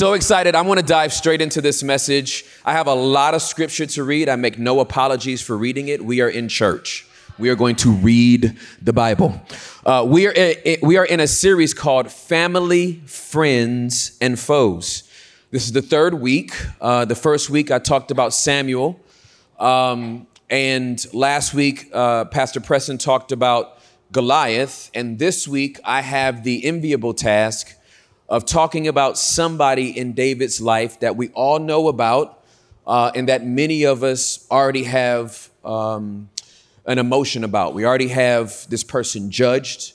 so excited. I want to dive straight into this message. I have a lot of scripture to read. I make no apologies for reading it. We are in church. We are going to read the Bible. Uh, we, are, we are in a series called Family, Friends, and Foes. This is the third week. Uh, the first week I talked about Samuel. Um, and last week, uh, Pastor Preston talked about Goliath. And this week, I have the enviable task of talking about somebody in David's life that we all know about uh, and that many of us already have um, an emotion about. We already have this person judged,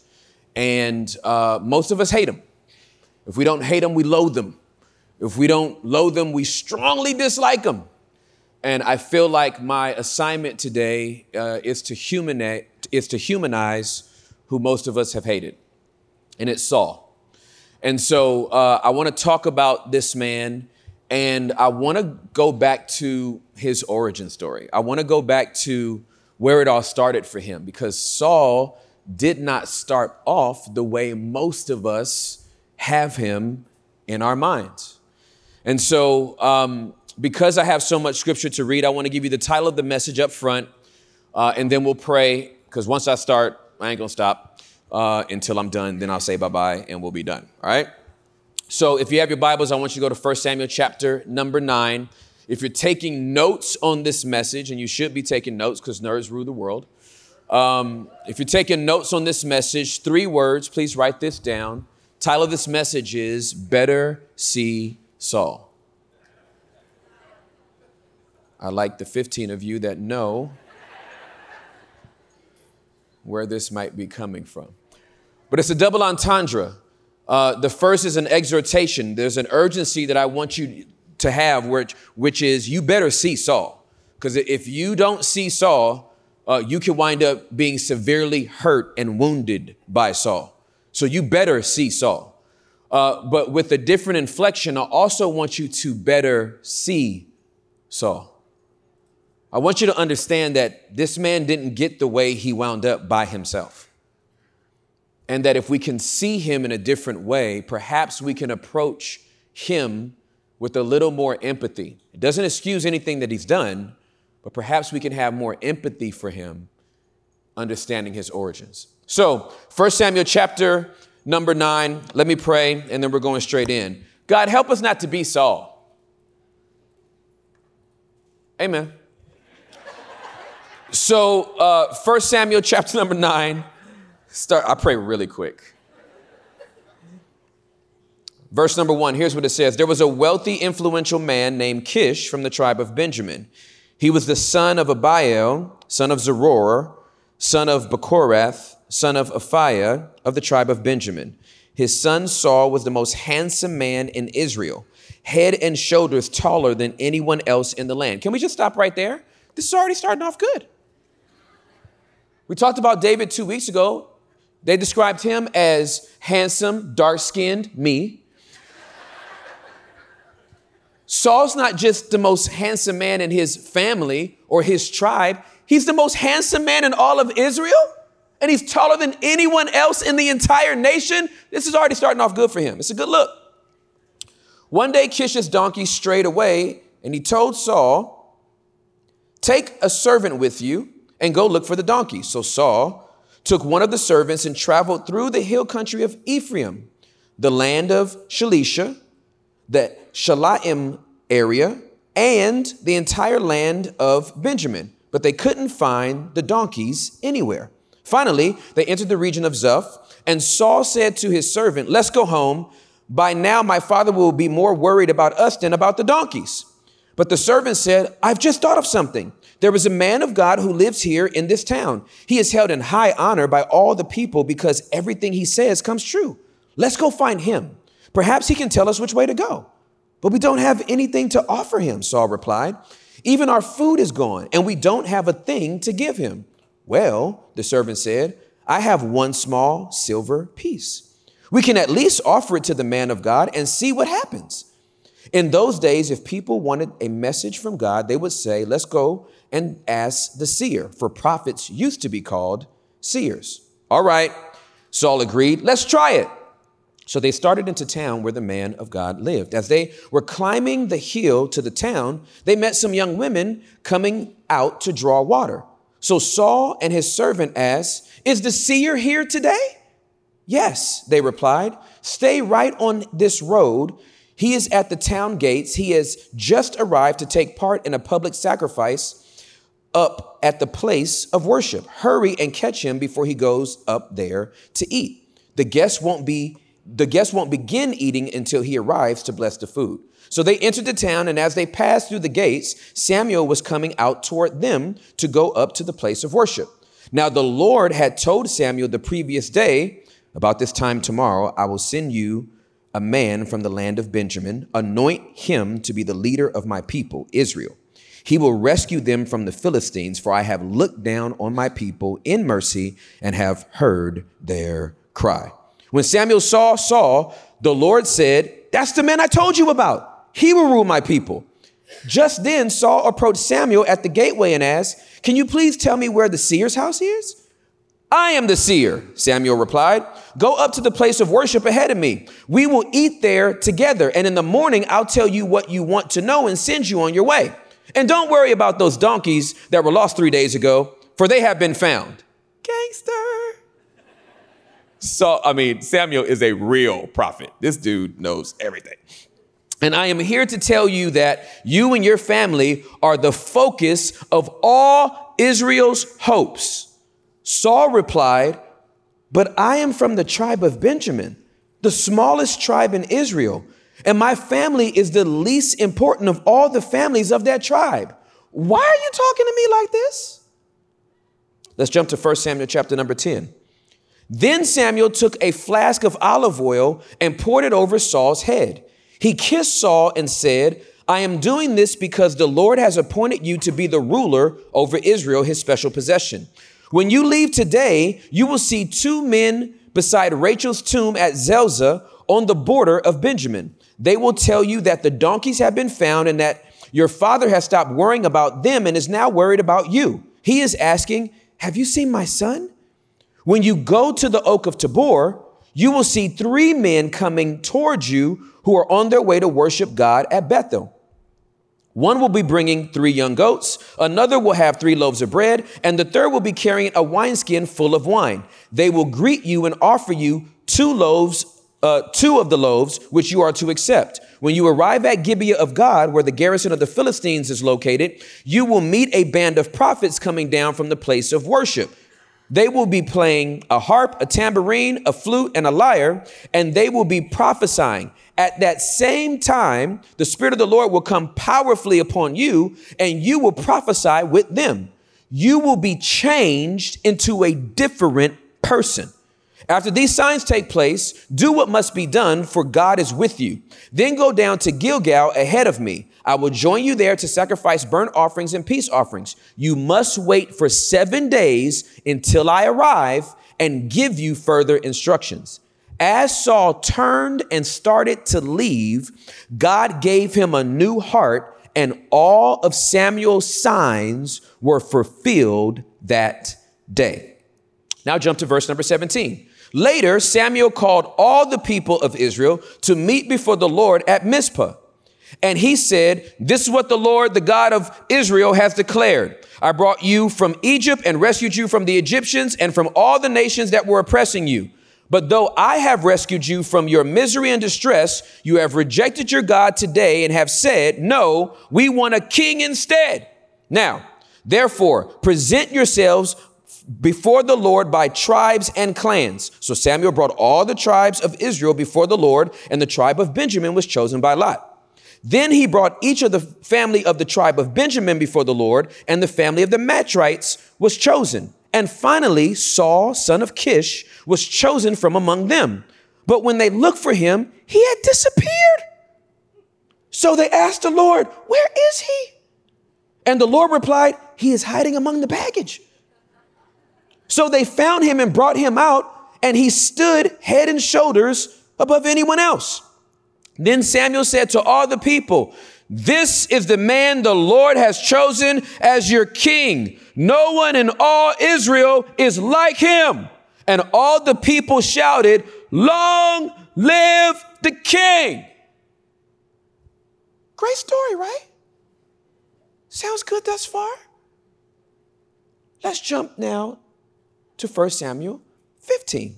and uh, most of us hate them. If we don't hate them, we loathe them. If we don't loathe them, we strongly dislike them. And I feel like my assignment today uh, is to humanize, is to humanize who most of us have hated, and it's Saul. And so uh, I want to talk about this man and I want to go back to his origin story. I want to go back to where it all started for him because Saul did not start off the way most of us have him in our minds. And so, um, because I have so much scripture to read, I want to give you the title of the message up front, uh, and then we'll pray. Because once I start, I ain't gonna stop uh, until I'm done. Then I'll say bye bye and we'll be done. All right? So if you have your Bibles, I want you to go to 1 Samuel chapter number 9. If you're taking notes on this message, and you should be taking notes because nerds rule the world. Um, if you're taking notes on this message, three words, please write this down. Title of this message is Better See Saul. I like the 15 of you that know where this might be coming from. But it's a double entendre. Uh, the first is an exhortation. There's an urgency that I want you to have, which, which is you better see Saul. Because if you don't see Saul, uh, you can wind up being severely hurt and wounded by Saul. So you better see Saul. Uh, but with a different inflection, I also want you to better see Saul. I want you to understand that this man didn't get the way he wound up by himself. And that if we can see him in a different way, perhaps we can approach him with a little more empathy. It doesn't excuse anything that he's done, but perhaps we can have more empathy for him, understanding his origins. So, 1 Samuel chapter number 9, let me pray, and then we're going straight in. God, help us not to be Saul. Amen. So, uh, 1 Samuel chapter number 9, start, I pray really quick. Verse number 1, here's what it says There was a wealthy, influential man named Kish from the tribe of Benjamin. He was the son of Abiel, son of Zeror, son of Bechorath, son of Aphiah of the tribe of Benjamin. His son Saul was the most handsome man in Israel, head and shoulders taller than anyone else in the land. Can we just stop right there? This is already starting off good. We talked about David two weeks ago. They described him as handsome, dark skinned, me. Saul's not just the most handsome man in his family or his tribe, he's the most handsome man in all of Israel, and he's taller than anyone else in the entire nation. This is already starting off good for him. It's a good look. One day, Kish's donkey strayed away, and he told Saul, Take a servant with you and go look for the donkey. So Saul took one of the servants and traveled through the hill country of Ephraim, the land of Shalishah, the Shaalim area, and the entire land of Benjamin. But they couldn't find the donkeys anywhere. Finally, they entered the region of Zuph, and Saul said to his servant, Let's go home. By now, my father will be more worried about us than about the donkeys. But the servant said, I've just thought of something. There is a man of God who lives here in this town. He is held in high honor by all the people because everything he says comes true. Let's go find him. Perhaps he can tell us which way to go. But we don't have anything to offer him, Saul replied. Even our food is gone, and we don't have a thing to give him. Well, the servant said, I have one small silver piece. We can at least offer it to the man of God and see what happens. In those days, if people wanted a message from God, they would say, Let's go and ask the seer, for prophets used to be called seers. All right, Saul agreed, Let's try it. So they started into town where the man of God lived. As they were climbing the hill to the town, they met some young women coming out to draw water. So Saul and his servant asked, Is the seer here today? Yes, they replied. Stay right on this road. He is at the town gates. He has just arrived to take part in a public sacrifice up at the place of worship. Hurry and catch him before he goes up there to eat. The guests won't be the guests won't begin eating until he arrives to bless the food. So they entered the town, and as they passed through the gates, Samuel was coming out toward them to go up to the place of worship. Now the Lord had told Samuel the previous day, about this time tomorrow, I will send you a man from the land of Benjamin, anoint him to be the leader of my people, Israel. He will rescue them from the Philistines, for I have looked down on my people in mercy and have heard their cry. When Samuel saw Saul, the Lord said, That's the man I told you about. He will rule my people. Just then, Saul approached Samuel at the gateway and asked, Can you please tell me where the seer's house is? I am the seer, Samuel replied. Go up to the place of worship ahead of me. We will eat there together, and in the morning I'll tell you what you want to know and send you on your way. And don't worry about those donkeys that were lost three days ago, for they have been found. Gangster. So, I mean, Samuel is a real prophet. This dude knows everything. And I am here to tell you that you and your family are the focus of all Israel's hopes. Saul replied, But I am from the tribe of Benjamin, the smallest tribe in Israel, and my family is the least important of all the families of that tribe. Why are you talking to me like this? Let's jump to 1 Samuel chapter number 10. Then Samuel took a flask of olive oil and poured it over Saul's head. He kissed Saul and said, I am doing this because the Lord has appointed you to be the ruler over Israel, his special possession. When you leave today, you will see two men beside Rachel's tomb at Zelzah on the border of Benjamin. They will tell you that the donkeys have been found and that your father has stopped worrying about them and is now worried about you. He is asking, Have you seen my son? When you go to the oak of Tabor, you will see three men coming towards you who are on their way to worship God at Bethel. One will be bringing three young goats, another will have three loaves of bread, and the third will be carrying a wineskin full of wine. They will greet you and offer you two loaves, uh, two of the loaves which you are to accept. When you arrive at Gibeah of God, where the garrison of the Philistines is located, you will meet a band of prophets coming down from the place of worship. They will be playing a harp, a tambourine, a flute, and a lyre, and they will be prophesying. At that same time, the Spirit of the Lord will come powerfully upon you, and you will prophesy with them. You will be changed into a different person. After these signs take place, do what must be done, for God is with you. Then go down to Gilgal ahead of me. I will join you there to sacrifice burnt offerings and peace offerings. You must wait for seven days until I arrive and give you further instructions. As Saul turned and started to leave, God gave him a new heart, and all of Samuel's signs were fulfilled that day. Now jump to verse number 17. Later, Samuel called all the people of Israel to meet before the Lord at Mizpah. And he said, This is what the Lord, the God of Israel, has declared. I brought you from Egypt and rescued you from the Egyptians and from all the nations that were oppressing you. But though I have rescued you from your misery and distress, you have rejected your God today and have said, No, we want a king instead. Now, therefore, present yourselves before the Lord by tribes and clans. So Samuel brought all the tribes of Israel before the Lord, and the tribe of Benjamin was chosen by Lot. Then he brought each of the family of the tribe of Benjamin before the Lord, and the family of the Matrites was chosen. And finally, Saul, son of Kish, was chosen from among them. But when they looked for him, he had disappeared. So they asked the Lord, Where is he? And the Lord replied, He is hiding among the baggage. So they found him and brought him out, and he stood head and shoulders above anyone else. Then Samuel said to all the people, This is the man the Lord has chosen as your king. No one in all Israel is like him. And all the people shouted, Long live the king. Great story, right? Sounds good thus far. Let's jump now to 1 Samuel 15.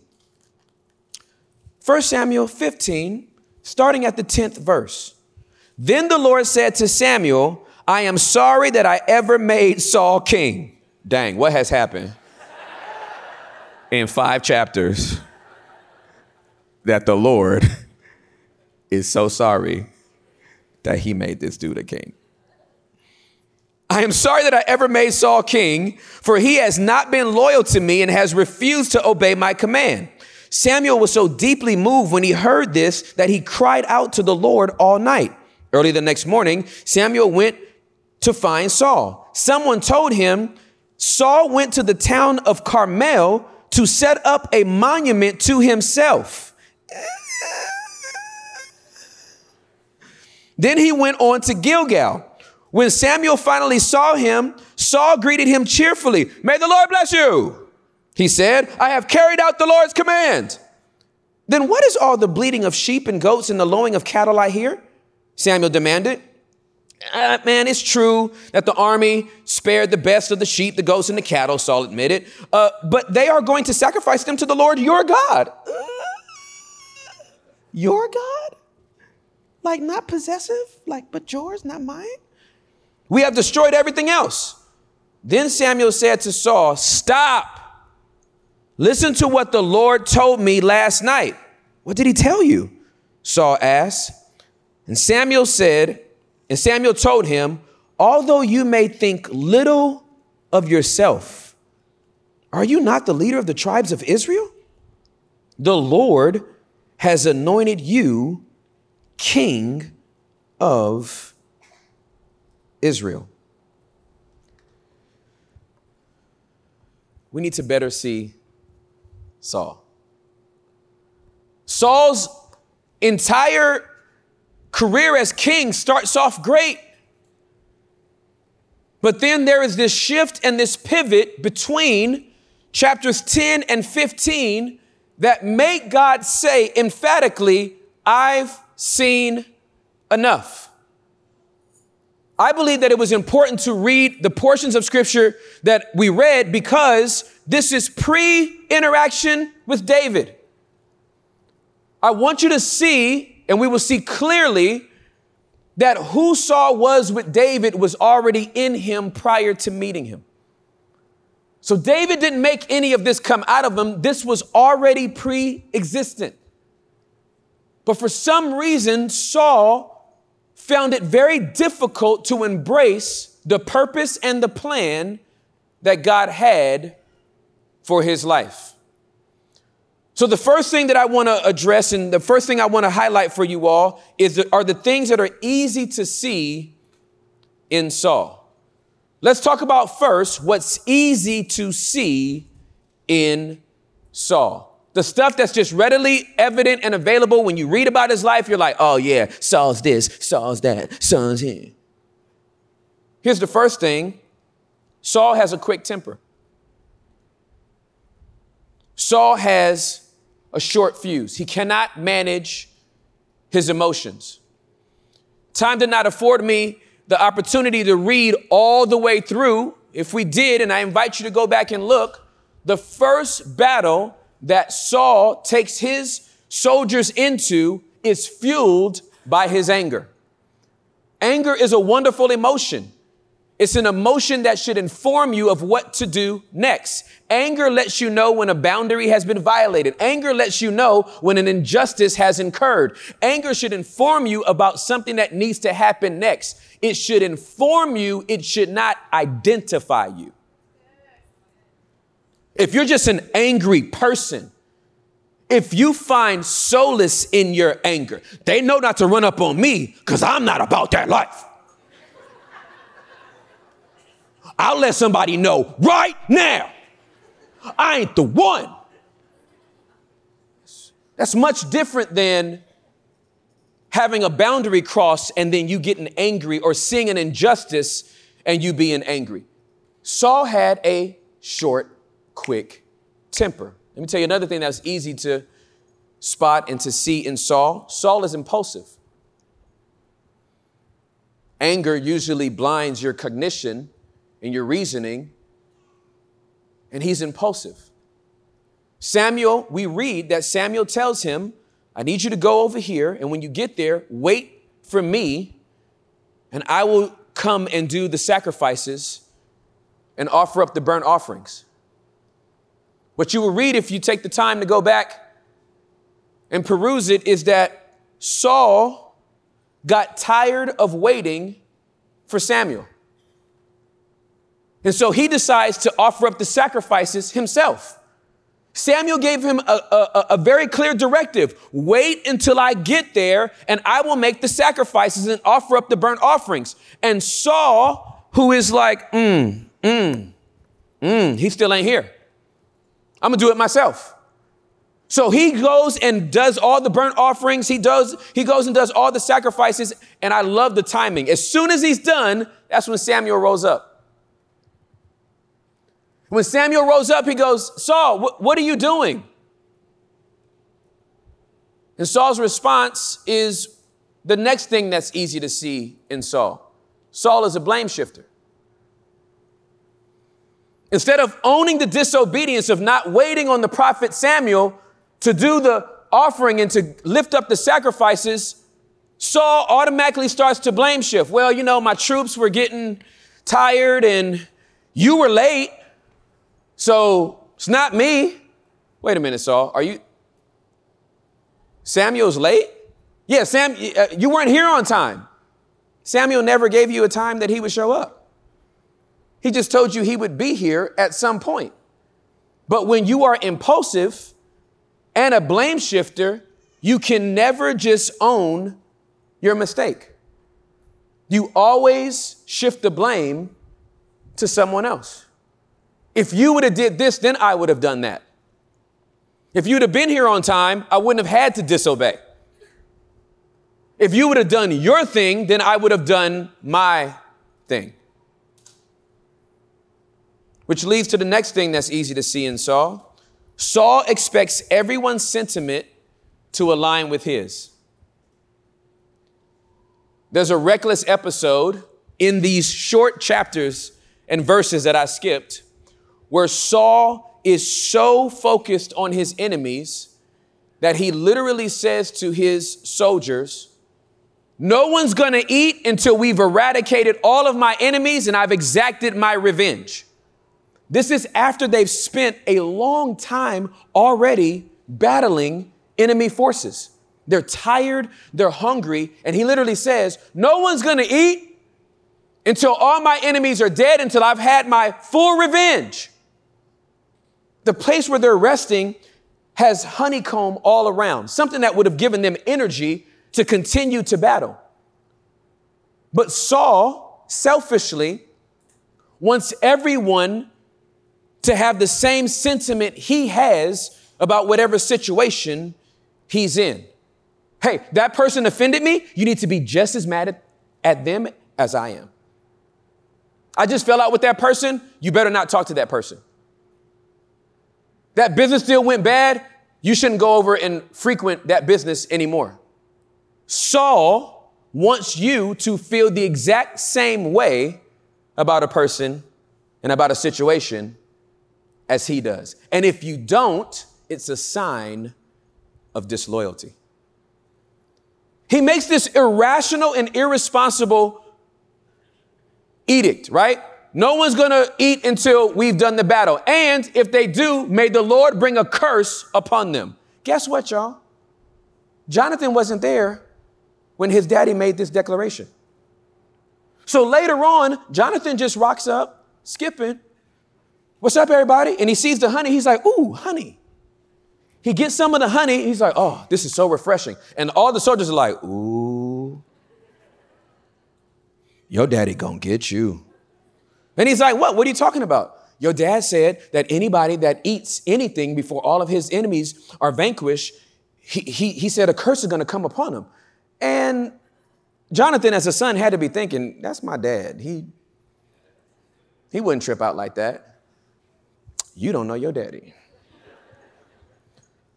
1 Samuel 15, starting at the 10th verse. Then the Lord said to Samuel, I am sorry that I ever made Saul king. Dang, what has happened? In five chapters, that the Lord is so sorry that he made this dude a king. I am sorry that I ever made Saul king, for he has not been loyal to me and has refused to obey my command. Samuel was so deeply moved when he heard this that he cried out to the Lord all night. Early the next morning, Samuel went to find Saul. Someone told him Saul went to the town of Carmel to set up a monument to himself. Then he went on to Gilgal. When Samuel finally saw him, Saul greeted him cheerfully. May the Lord bless you. He said, I have carried out the Lord's command. Then what is all the bleating of sheep and goats and the lowing of cattle I hear? Samuel demanded. Uh, man, it's true that the army spared the best of the sheep, the goats, and the cattle, Saul admitted. Uh, but they are going to sacrifice them to the Lord your God. Uh, your God? Like not possessive? Like, but yours, not mine? We have destroyed everything else. Then Samuel said to Saul, Stop. Listen to what the Lord told me last night. What did he tell you? Saul asked. And Samuel said, and Samuel told him, Although you may think little of yourself, are you not the leader of the tribes of Israel? The Lord has anointed you king of Israel. We need to better see Saul. Saul's entire career as king starts off great. But then there is this shift and this pivot between chapters 10 and 15 that make God say emphatically, I've seen enough. I believe that it was important to read the portions of scripture that we read because this is pre interaction with David. I want you to see, and we will see clearly, that who Saul was with David was already in him prior to meeting him. So David didn't make any of this come out of him. This was already pre existent. But for some reason, Saul found it very difficult to embrace the purpose and the plan that God had for his life. So, the first thing that I want to address and the first thing I want to highlight for you all is that are the things that are easy to see in Saul. Let's talk about first what's easy to see in Saul. The stuff that's just readily evident and available when you read about his life, you're like, oh yeah, Saul's this, Saul's that, Saul's here. Here's the first thing Saul has a quick temper. Saul has a short fuse. He cannot manage his emotions. Time did not afford me the opportunity to read all the way through. If we did, and I invite you to go back and look, the first battle that Saul takes his soldiers into is fueled by his anger. Anger is a wonderful emotion. It's an emotion that should inform you of what to do next. Anger lets you know when a boundary has been violated. Anger lets you know when an injustice has incurred. Anger should inform you about something that needs to happen next. It should inform you, it should not identify you. If you're just an angry person, if you find solace in your anger, they know not to run up on me because I'm not about that life. I'll let somebody know right now. I ain't the one. That's much different than having a boundary cross and then you getting angry or seeing an injustice and you being angry. Saul had a short quick temper. Let me tell you another thing that's easy to spot and to see in Saul. Saul is impulsive. Anger usually blinds your cognition and your reasoning, and he's impulsive. Samuel, we read that Samuel tells him, I need you to go over here, and when you get there, wait for me, and I will come and do the sacrifices and offer up the burnt offerings. What you will read if you take the time to go back and peruse it is that Saul got tired of waiting for Samuel. And so he decides to offer up the sacrifices himself. Samuel gave him a, a, a, very clear directive wait until I get there, and I will make the sacrifices and offer up the burnt offerings. And Saul, who is like, mm, mm, mm, he still ain't here. I'm gonna do it myself. So he goes and does all the burnt offerings. He does, he goes and does all the sacrifices. And I love the timing. As soon as he's done, that's when Samuel rose up. When Samuel rose up, he goes, Saul, wh- what are you doing? And Saul's response is the next thing that's easy to see in Saul. Saul is a blame shifter. Instead of owning the disobedience of not waiting on the prophet Samuel to do the offering and to lift up the sacrifices, Saul automatically starts to blame shift. Well, you know, my troops were getting tired and you were late. So it's not me. Wait a minute, Saul. Are you? Samuel's late? Yeah, Sam, uh, you weren't here on time. Samuel never gave you a time that he would show up. He just told you he would be here at some point. But when you are impulsive and a blame shifter, you can never just own your mistake. You always shift the blame to someone else. If you would have did this, then I would have done that. If you'd have been here on time, I wouldn't have had to disobey. If you would have done your thing, then I would have done my thing. Which leads to the next thing that's easy to see in Saul. Saul expects everyone's sentiment to align with his. There's a reckless episode in these short chapters and verses that I skipped where Saul is so focused on his enemies that he literally says to his soldiers, No one's gonna eat until we've eradicated all of my enemies and I've exacted my revenge. This is after they've spent a long time already battling enemy forces. They're tired, they're hungry, and he literally says, No one's gonna eat until all my enemies are dead, until I've had my full revenge the place where they're resting has honeycomb all around, something that would have given them energy to continue to battle. But Saul selfishly wants everyone to have the same sentiment he has about whatever situation he's in. Hey, that person offended me. You need to be just as mad at, at them as I am. I just fell out with that person. You better not talk to that person that business deal went bad, you shouldn't go over and frequent that business anymore. Saul wants you to feel the exact same way about a person and about a situation as he does. And if you don't, it's a sign of disloyalty. He makes this irrational and irresponsible edict, right? No one's to eat until we've done the battle. And if they do, may the Lord bring a curse upon them. Guess what, y'all? Jonathan wasn't there when his daddy made this declaration. So later on, Jonathan just rocks up, skipping. What's up, everybody? And he sees the honey. He's like, Ooh, honey. He gets some of the honey. He's like, Oh, this is so refreshing. And all the soldiers are like, Ooh, your daddy gonna get you. And he's like, What? What are you talking about? Your dad said that anybody that eats anything before all of his enemies are vanquished, he, he, he said a curse is to come upon him. And Jonathan, as a son, had to be thinking, That's my dad. He, he wouldn't trip out like that. You don't know your daddy.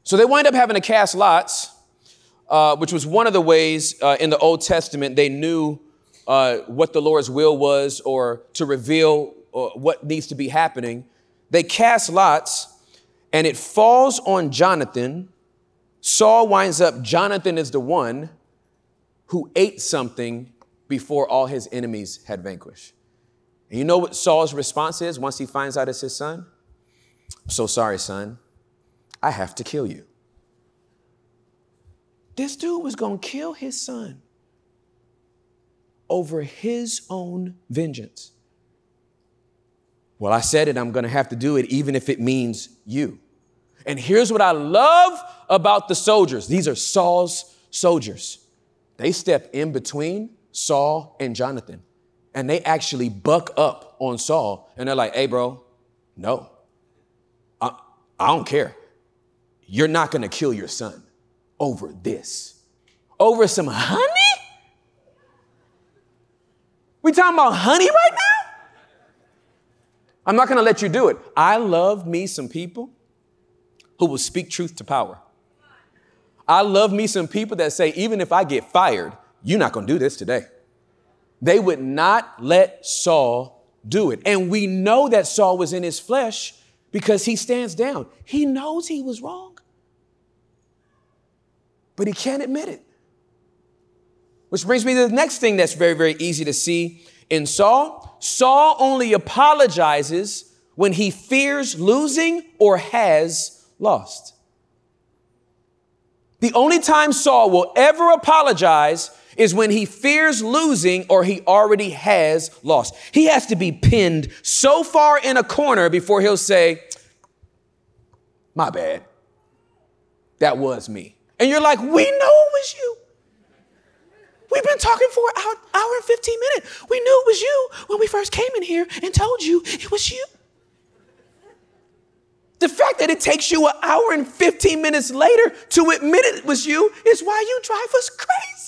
So they wind up having to cast lots, uh, which was one of the ways uh, in the Old Testament they knew uh, what the Lord's will was or to reveal uh, what needs to be happening. They cast lots, and it falls on Jonathan. Saul winds up, Jonathan is the one who ate something before all his enemies had vanquished. And you know what Saul's response is once he finds out it's his son? So sorry, son. I have to kill you. This dude was going to kill his son over his own vengeance. Well, I said it, I'm going to have to do it, even if it means you. And here's what I love about the soldiers these are Saul's soldiers. They step in between Saul and Jonathan, and they actually buck up on Saul, and they're like, hey, bro, no, I, don't care. You're not going to kill your son over this, over some honey? We talking about honey right now? I'm not going to let you do it. I love me some people who will speak truth to power. I love me some people that say, even if I get fired, you're not going to do this today. They would not let Saul do it. And we know that Saul was in his flesh because he stands down. He knows he was wrong, but he can't admit it. Which brings me to the next thing that's very, very easy to see in Saul. Saul only apologizes when he fears losing or has lost. The only time Saul will ever apologize is when he fears losing or he already has lost. He has to be pinned so far in a corner before he'll say, My bad. That was me. And you're like, We know it was you. We've been talking for an hour, hour and 15 minutes. We knew it was you when we first came in here and told you it was you. The fact that it takes you an hour and 15 minutes later to admit it was you is why you drive us crazy.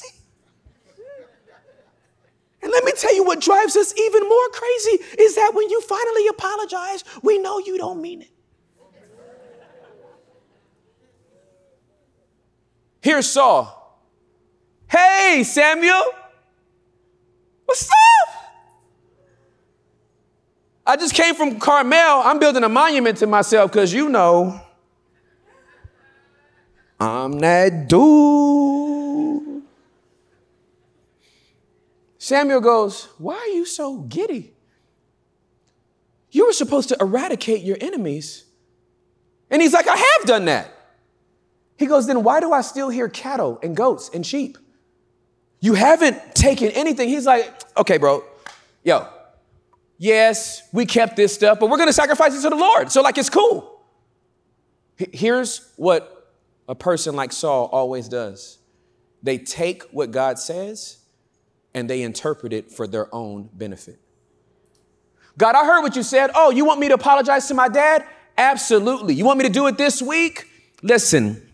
Let me tell you what drives us even more crazy is that when you finally apologize, we know you don't mean it. Here's Saul. Hey, Samuel. What's up? I just came from Carmel. I'm building a monument to myself because you know I'm that dude. Samuel goes, Why are you so giddy? You were supposed to eradicate your enemies. And he's like, I have done that. He goes, Then why do I still hear cattle and goats and sheep? You haven't taken anything. He's like, okay, bro, yo, yes, we kept this stuff, but we're gonna sacrifice it to the Lord. So, like, it's cool. Here's what a person like Saul always does they take what God says and they interpret it for their own benefit. God, I heard what you said. Oh, you want me to apologize to my dad? Absolutely. You want me to do it this week? Listen,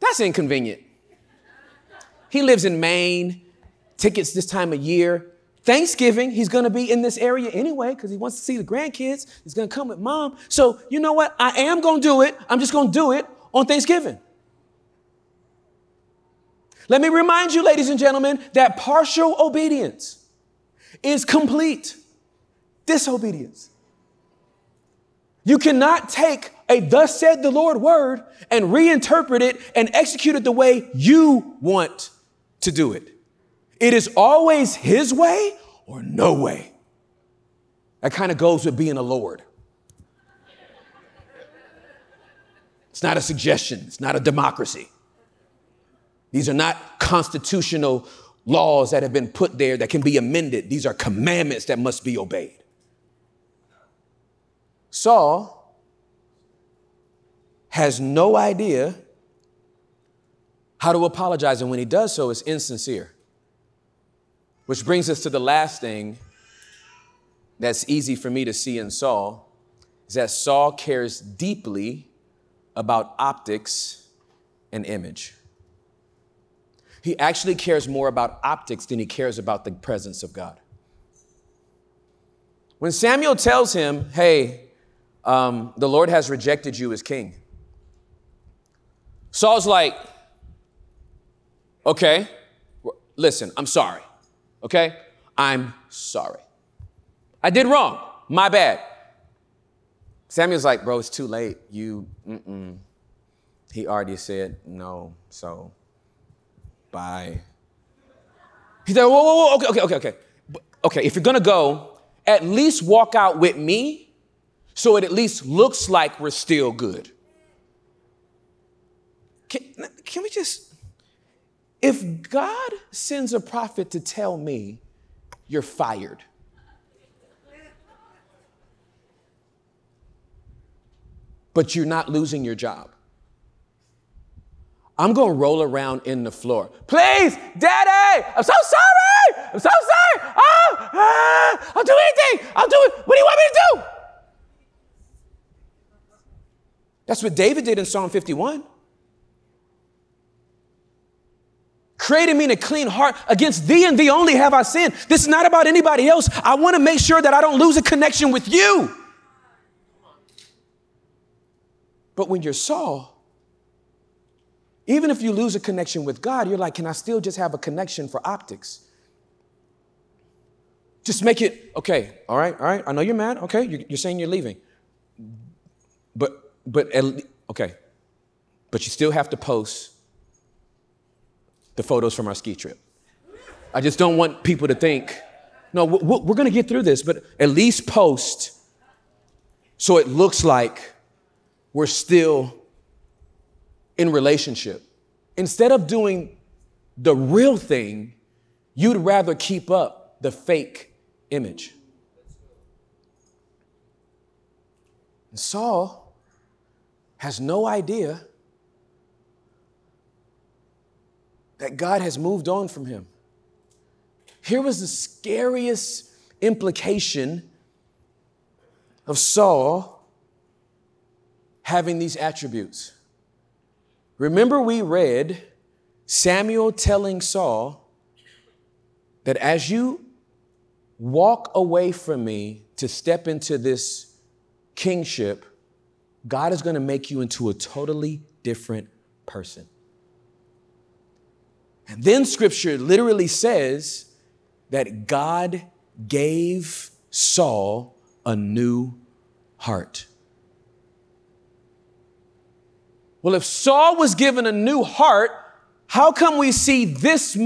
that's inconvenient. He lives in Maine, tickets this time of year. Thanksgiving, he's gonna be in this area anyway because he wants to see the grandkids. He's gonna come with mom. So, you know what? I am gonna do it. I'm just gonna do it on Thanksgiving. Let me remind you, ladies and gentlemen, that partial obedience is complete disobedience. You cannot take a thus said the Lord word and reinterpret it and execute it the way you want to do it. It is always His way or no way. That kind of goes with being a Lord. It's not a suggestion, it's not a democracy. These are not constitutional laws that have been put there that can be amended. These are commandments that must be obeyed. Saul has no idea how to apologize. And when he does so, it's insincere. Which brings us to the last thing that's easy for me to see in Saul is that Saul cares deeply about optics and image. He actually cares more about optics than he cares about the presence of God. When Samuel tells him, hey, um, the Lord has rejected you as king. Saul's like, okay, listen, I'm sorry. Okay? I'm sorry. I did wrong. My bad. Samuel's like, bro, it's too late. You, mm-mm. He already said no, so bye. He's like, whoa, whoa, whoa, okay, okay, okay, okay. Okay, if you're gonna go, at least walk out with me so it at least looks like we're still good. Can, can we just, if God sends a prophet to tell me you're fired, but you're not losing your job. I'm gonna roll around in the floor. Please, Daddy, I'm so sorry. I'm so sorry. Oh, ah, I'll do anything. I'll do it. What do you want me to do? That's what David did in Psalm 51. Created me in a clean heart. Against thee and thee only have I sinned. This is not about anybody else. I want to make sure that I don't lose a connection with you. But when you're Saul, even if you lose a connection with God, you're like, can I still just have a connection for optics? Just make it, okay, all right, all right. I know you're mad. Okay, you're, you're saying you're leaving. But, but, okay. But you still have to post the photos from our ski trip. I just don't want people to think, no, we're to get through this, but at least post so it looks like we're still in relationship. Instead of doing the real thing, you'd rather keep up the fake image. And Saul has no idea that God has moved on from him. Here was the scariest implication of Saul having these attributes. Remember, we read Samuel telling Saul that as you walk away from me to step into this kingship, God is going to make you into a totally different person. And then scripture literally says that God gave Saul a new heart. Well, if Saul was given a new heart, how come we see this,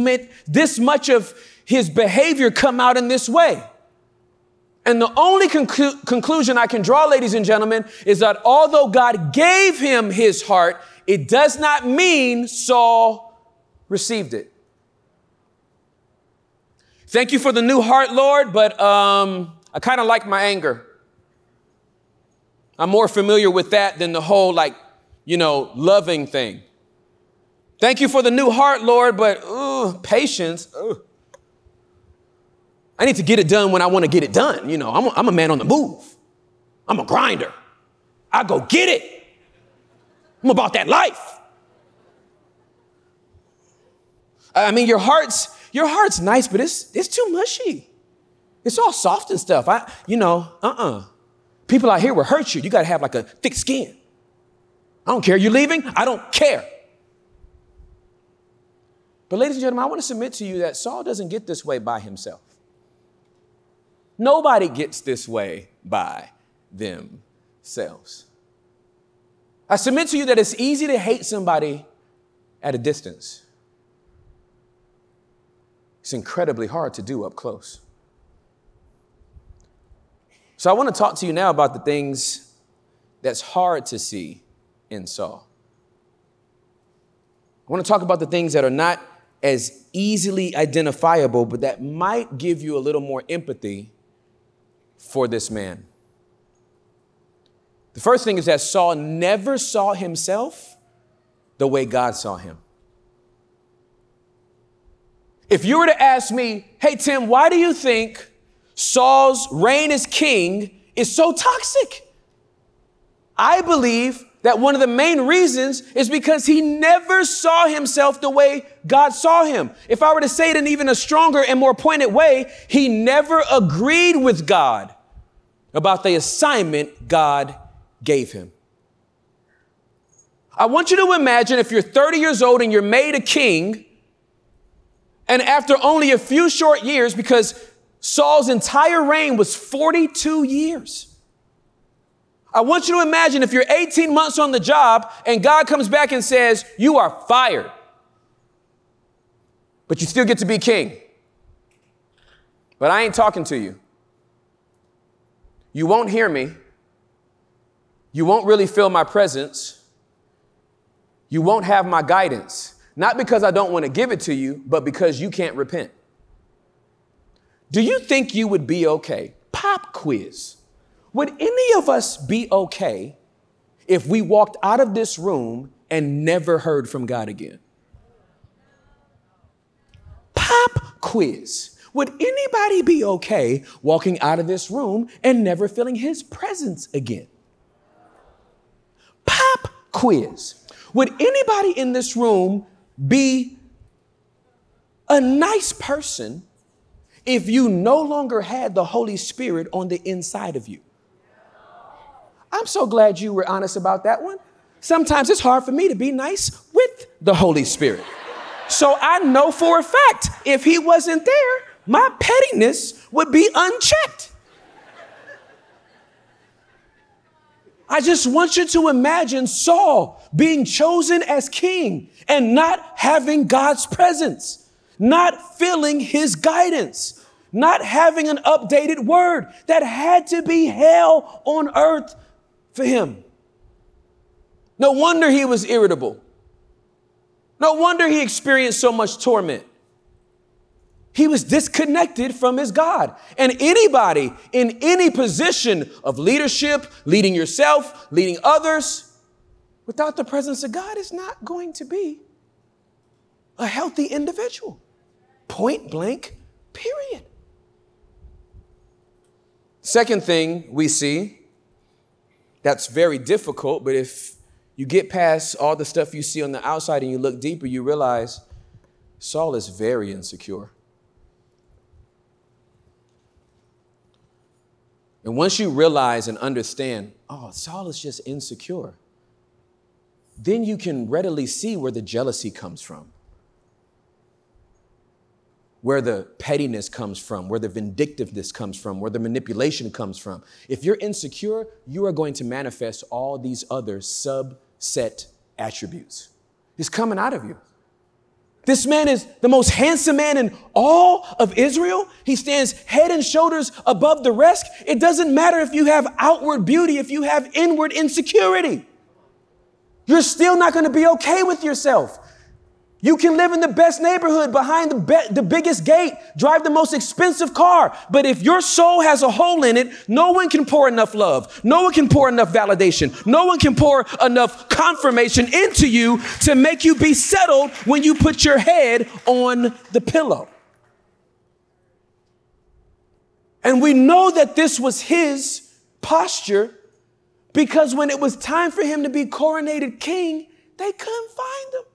this much of his behavior come out in this way? And the only conclu- conclusion I can draw, ladies and gentlemen, is that although God gave him his heart, it does not mean Saul received it. Thank you for the new heart, Lord, but um, I kind of like my anger. I'm more familiar with that than the whole like you know, loving thing. Thank you for the new heart, Lord, but ugh, patience. Ugh. I need to get it done when I want to get it done. You know, I'm a, I'm a man on the move. I'm a grinder. I go get it. I'm about that life. I mean, your heart's your heart's nice, but it's it's too mushy. It's all soft and stuff. I, you know, uh-uh. People out here will hurt you. You gotta have like a thick skin. I don't care. You're leaving? I don't care. But, ladies and gentlemen, I want to submit to you that Saul doesn't get this way by himself. Nobody gets this way by themselves. I submit to you that it's easy to hate somebody at a distance. It's incredibly hard to do up close. So I want to talk to you now about the things that's hard to see in Saul. I want to talk about the things that are not as easily identifiable, but that might give you a little more empathy for this man. The first thing is that Saul never saw himself the way God saw him. If you were to ask me, hey, Tim, why do you think Saul's reign as king is so toxic? I believe that one of the main reasons is because he never saw himself the way God saw him. If I were to say it in even a stronger and more pointed way, he never agreed with God about the assignment God gave him. I want you to imagine if you're 30 years old and you're made a king, and after only a few short years, because Saul's entire reign was 42 years. I want you to imagine if you're 18 months on the job and God comes back and says, You are fired, but you still get to be king. But I ain't talking to you. You won't hear me. You won't really feel my presence. You won't have my guidance. Not because I don't want to give it to you, but because you can't repent. Do you think you would be okay? Pop quiz. Would any of us be okay if we walked out of this room and never heard from God again? Pop quiz. Would anybody be okay walking out of this room and never feeling his presence again? Pop quiz. Would anybody in this room be a nice person if you no longer had the Holy Spirit on the inside of you? I'm so glad you were honest about that one. Sometimes it's hard for me to be nice with the Holy Spirit. So I know for a fact if he wasn't there, my pettiness would be unchecked. I just want you to imagine Saul being chosen as king and not having God's presence, not feeling his guidance, not having an updated word that had to be hell on earth for him. No wonder he was irritable. No wonder he experienced so much torment. He was disconnected from his God. And anybody in any position of leadership, leading yourself, leading others, without the presence of God is not going to be a healthy individual. Point blank, period. Second thing we see that's very difficult, but if you get past all the stuff you see on the outside and you look deeper, you realize Saul is very insecure. And once you realize and understand, oh, Saul is just insecure, then you can readily see where the jealousy comes from, where the pettiness comes from, where the vindictiveness comes from, where the manipulation comes from. If you're insecure, you are going to manifest all these other subset attributes. It's coming out of you. This man is the most handsome man in all of Israel. He stands head and shoulders above the rest. It doesn't matter if you have outward beauty, if you have inward insecurity. You're still not going to be okay with yourself. You can live in the best neighborhood behind the, be- the biggest gate, drive the most expensive car. But if your soul has a hole in it, no one can pour enough love. No one can pour enough validation. No one can pour enough confirmation into you to make you be settled when you put your head on the pillow. And we know that this was his posture because when it was time for him to be coronated king, they couldn't find him.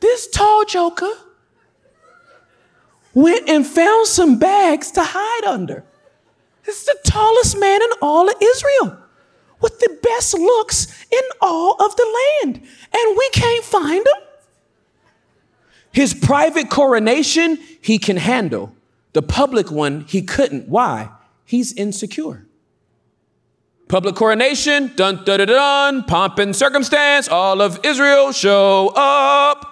This tall joker went and found some bags to hide under. Is the tallest man in all of Israel with the best looks in all of the land, and we can't find him. His private coronation, he can handle. The public one, he couldn't. Why? He's insecure. Public coronation, dun dun dun dun, pomp and circumstance, all of Israel show up.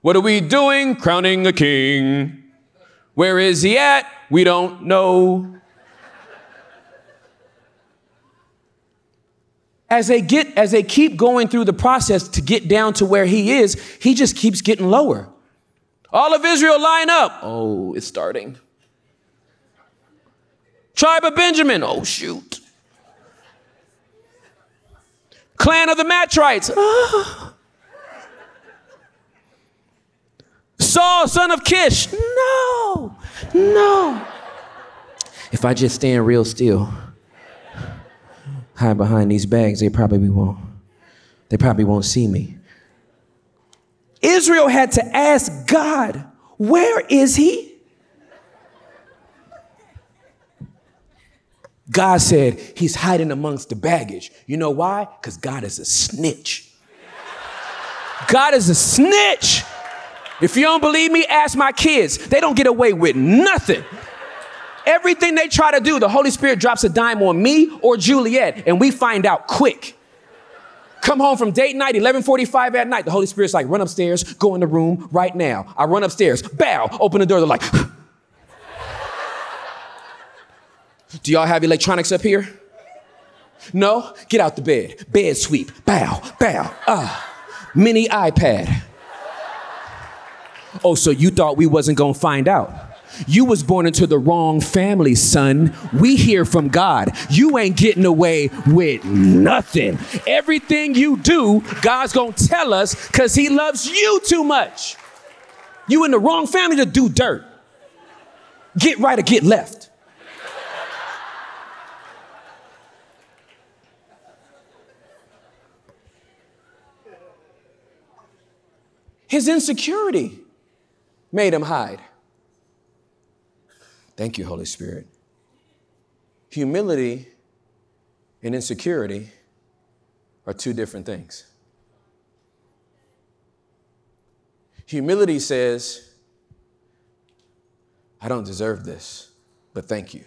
What are we doing? Crowning a king. Where is he at? We don't know. As they get as they keep going through the process to get down to where he is, he just keeps getting lower. All of Israel line up. Oh, it's starting. Tribe of Benjamin. Oh, shoot. Clan of the Matrites. Ah. Saul, son of Kish. No, no. If I just stand real still, hide behind these bags, they probably won't. They probably won't see me. Israel had to ask God, where is he? God said he's hiding amongst the baggage. You know why? Because God is a snitch. God is a snitch. If you don't believe me, ask my kids. They don't get away with nothing. Everything they try to do, the Holy Spirit drops a dime on me or Juliet, and we find out quick. Come home from date night, 11:45 at night. The Holy Spirit's like, run upstairs, go in the room right now. I run upstairs, bow, open the door. They're like, Do y'all have electronics up here? No? Get out the bed. Bed sweep. Bow, bow. Ah. Mini iPad. Oh, so you thought we wasn't gonna find out? You was born into the wrong family, son. We hear from God. You ain't getting away with nothing. Everything you do, God's gonna tell us because He loves you too much. You in the wrong family to do dirt. Get right or get left. His insecurity made him hide. Thank you, Holy Spirit. Humility and insecurity are two different things. Humility says, I don't deserve this, but thank you.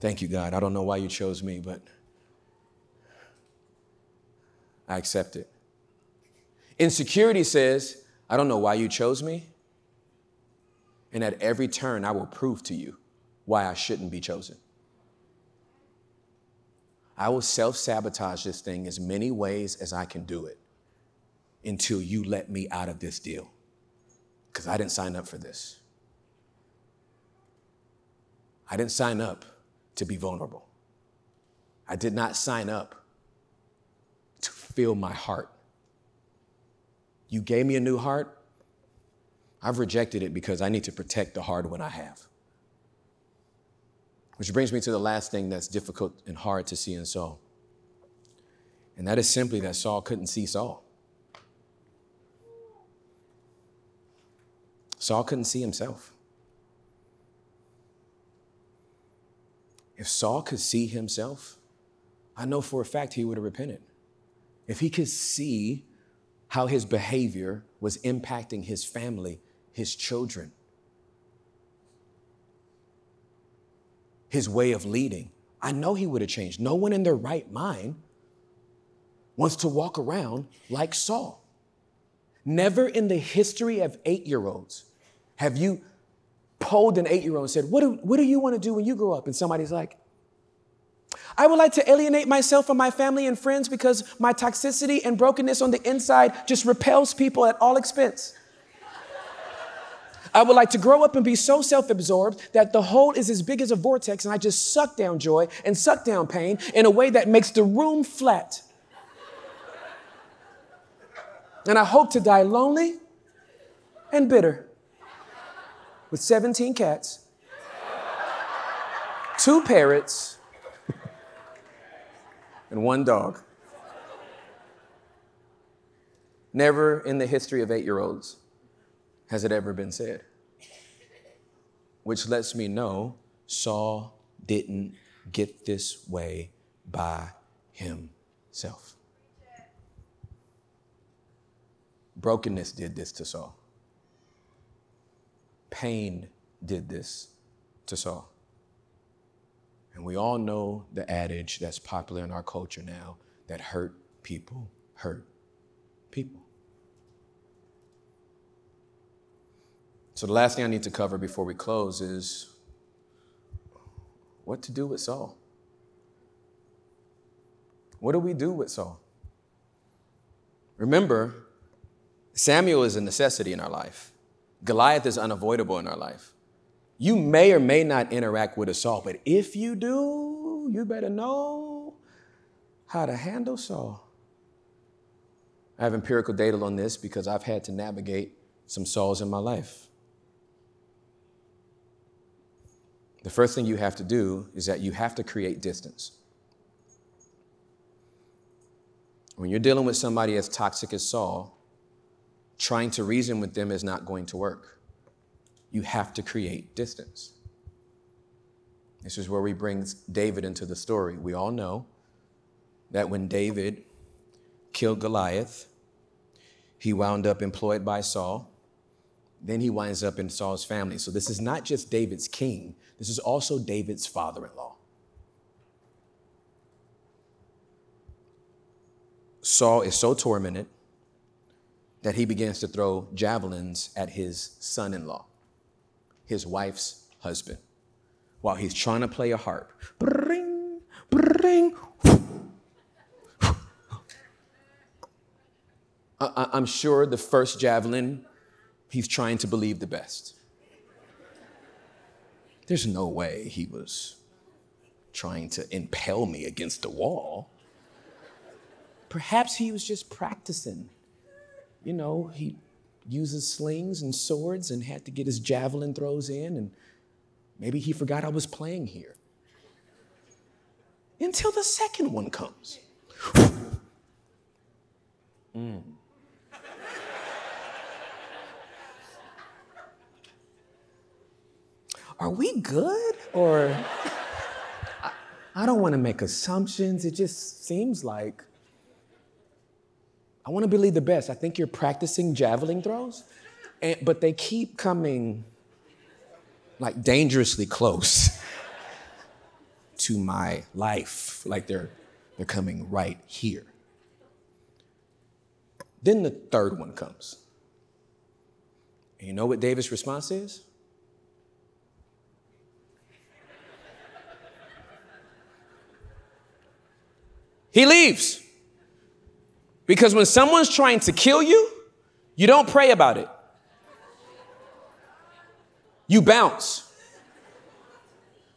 Thank you, God. I don't know why you chose me, but I accept it. Insecurity says, I don't know why you chose me. And at every turn, I will prove to you why I shouldn't be chosen. I will self sabotage this thing as many ways as I can do it until you let me out of this deal. Because I didn't sign up for this. I didn't sign up to be vulnerable. I did not sign up to fill my heart you gave me a new heart. I've rejected it because I need to protect the hard one I have. Which brings me to the last thing that's difficult and hard to see in Saul. And that is simply that Saul couldn't see Saul. Saul couldn't see himself. If Saul could see himself, I know for a fact he would have repented. If he could see how his behavior was impacting his family, his children, his way of leading. I know he would have changed. No one in their right mind wants to walk around like Saul. Never in the history of eight year olds have you polled an eight year old and said, what do, what do you want to do when you grow up? And somebody's like, I would like to alienate myself from my family and friends because my toxicity and brokenness on the inside just repels people at all expense. I would like to grow up and be so self absorbed that the hole is as big as a vortex and I just suck down joy and suck down pain in a way that makes the room flat. And I hope to die lonely and bitter with 17 cats, two parrots, and one dog. Never in the history of eight year olds has it ever been said. Which lets me know Saul didn't get this way by himself. Brokenness did this to Saul. Pain did this to Saul. And we all know the adage that's popular in our culture now that hurt people hurt people. So, the last thing I need to cover before we close is what to do with Saul. What do we do with Saul? Remember, Samuel is a necessity in our life, Goliath is unavoidable in our life. You may or may not interact with a Saul, but if you do, you better know how to handle Saul. I have empirical data on this because I've had to navigate some Sauls in my life. The first thing you have to do is that you have to create distance. When you're dealing with somebody as toxic as Saul, trying to reason with them is not going to work you have to create distance. This is where we bring David into the story. We all know that when David killed Goliath, he wound up employed by Saul. Then he winds up in Saul's family. So this is not just David's king, this is also David's father in law. Saul is so tormented that he begins to throw javelins at his son in law, his wife's husband, while he's trying to play a harp. Bring, bring. I, am sure the first javelin, he's trying to believe the best. There's no way he was trying to impel me against the wall. Perhaps he was just practicing you know, he uses slings and swords and had to get his javelin throws in, and maybe he forgot I was playing here. Until the second one comes. mm. Are we good? Or I, I don't want to make assumptions. It just seems like I want to believe the best. I think you're practicing javelin throws, and, but they keep coming like dangerously close to my life. Like they're, they're coming right here. Then the third one comes. And you know what David's response is? He leaves. Because when someone's trying to kill you, you don't pray about it. You bounce.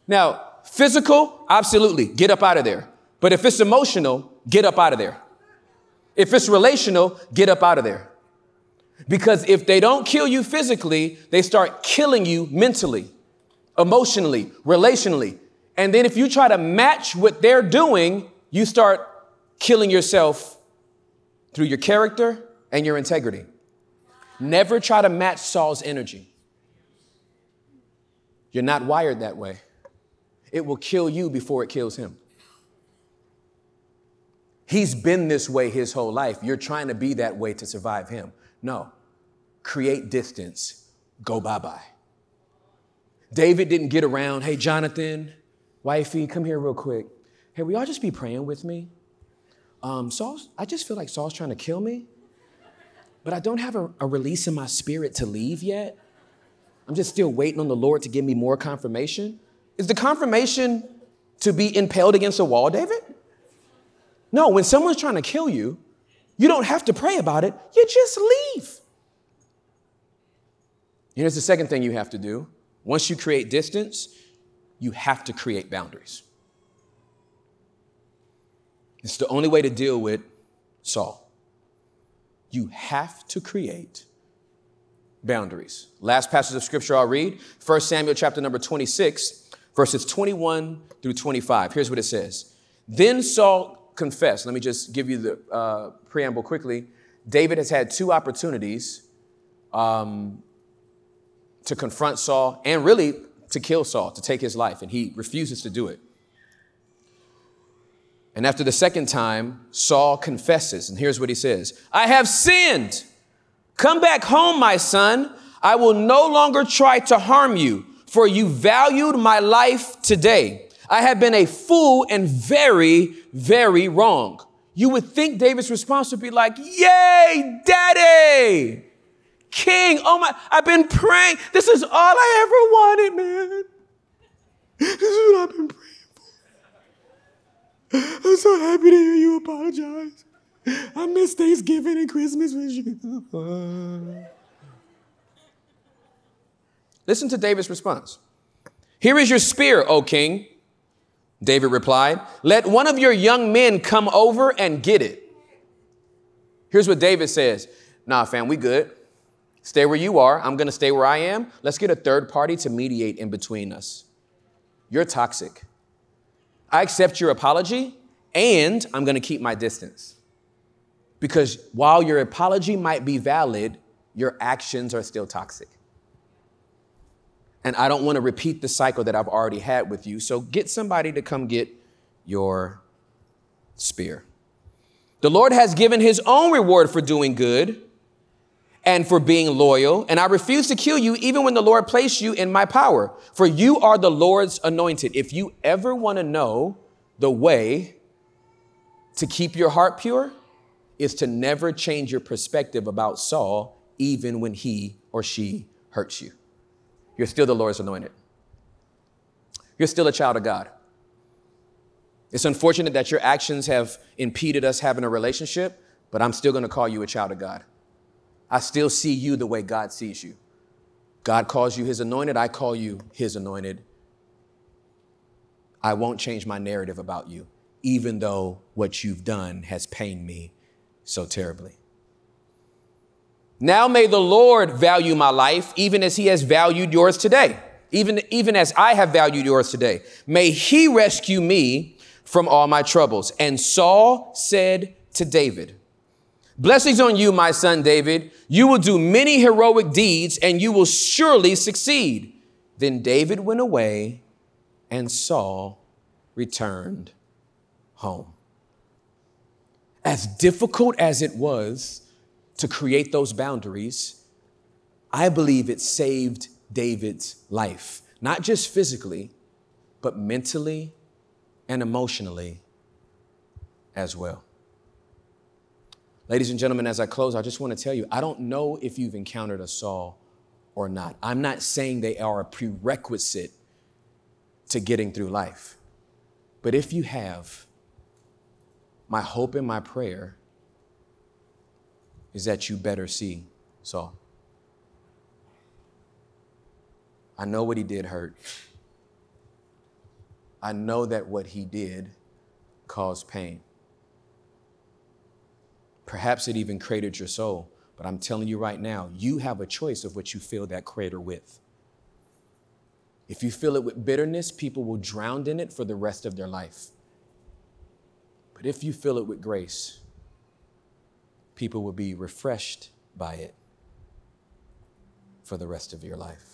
Now, physical, absolutely, get up out of there. But if it's emotional, get up out of there. If it's relational, get up out of there. Because if they don't kill you physically, they start killing you mentally, emotionally, relationally. And then if you try to match what they're doing, you start killing yourself through your character and your integrity. Never try to match Saul's energy. You're not wired that way. It will kill you before it kills him. He's been this way his whole life. You're trying to be that way to survive him. No. Create distance. Go bye bye. David didn't get around, hey, Jonathan, wifey, come here real quick. Hey, will y'all just be praying with me? Um, Saul's, I just feel like Saul's trying to kill me, but I don't have a, a release in my spirit to leave yet. I'm just still waiting on the Lord to give me more confirmation. Is the confirmation to be impaled against a wall, David? No, when someone's trying to kill you, you don't have to pray about it, you just leave. Here's the second thing you have to do. Once you create distance, you have to create boundaries. It's the only way to deal with Saul. You have to create boundaries. Last passage of scripture I'll read 1 Samuel chapter number 26, verses 21 through 25. Here's what it says Then Saul confessed. Let me just give you the uh, preamble quickly. David has had two opportunities um, to confront Saul and really to kill Saul, to take his life, and he refuses to do it. And after the second time, Saul confesses. And here's what he says I have sinned. Come back home, my son. I will no longer try to harm you, for you valued my life today. I have been a fool and very, very wrong. You would think David's response would be like, Yay, daddy! King, oh my, I've been praying. This is all I ever wanted, man. This is what I've been praying. I'm so happy to hear you apologize. I miss Thanksgiving and Christmas with you. Listen to David's response. Here is your spear, O king. David replied, Let one of your young men come over and get it. Here's what David says Nah, fam, we good. Stay where you are. I'm going to stay where I am. Let's get a third party to mediate in between us. You're toxic. I accept your apology and I'm going to keep my distance. Because while your apology might be valid, your actions are still toxic. And I don't want to repeat the cycle that I've already had with you. So get somebody to come get your spear. The Lord has given his own reward for doing good and for being loyal, and I refuse to kill you even when the Lord placed you in my power, for you are the Lord's anointed. If you ever want to know the way to keep your heart pure, is to never change your perspective about Saul, even when he or she hurts you. You're still the Lord's anointed. You're still a child of God. It's unfortunate that your actions have impeded us having a relationship, but I'm still going to call you a child of God. I still see you the way God sees you. God calls you his anointed, I call you his anointed. I won't change my narrative about you, even though what you've done has pained me so terribly. Now may the Lord value my life, even as he has valued yours today, even, even as I have valued yours today. May he rescue me from all my troubles. And Saul said to David, Blessings on you, my son David. You will do many heroic deeds and you will surely succeed. Then David went away and Saul returned home. As difficult as it was to create those boundaries, I believe it saved David's life, not just physically, but mentally and emotionally as well. Ladies and gentlemen, as I close, I just want to tell you I don't know if you've encountered a Saul or not. I'm not saying they are a prerequisite to getting through life. But if you have, my hope and my prayer is that you better see Saul. I know what he did hurt. I know that what he did caused pain. Perhaps it even cratered your soul, but I'm telling you right now, you have a choice of what you fill that crater with. If you fill it with bitterness, people will drown in it for the rest of their life. But if you fill it with grace, people will be refreshed by it for the rest of your life.